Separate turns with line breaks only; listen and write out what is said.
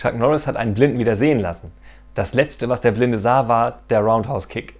Chuck Norris hat einen Blinden wieder sehen lassen. Das letzte, was der Blinde sah, war der Roundhouse Kick.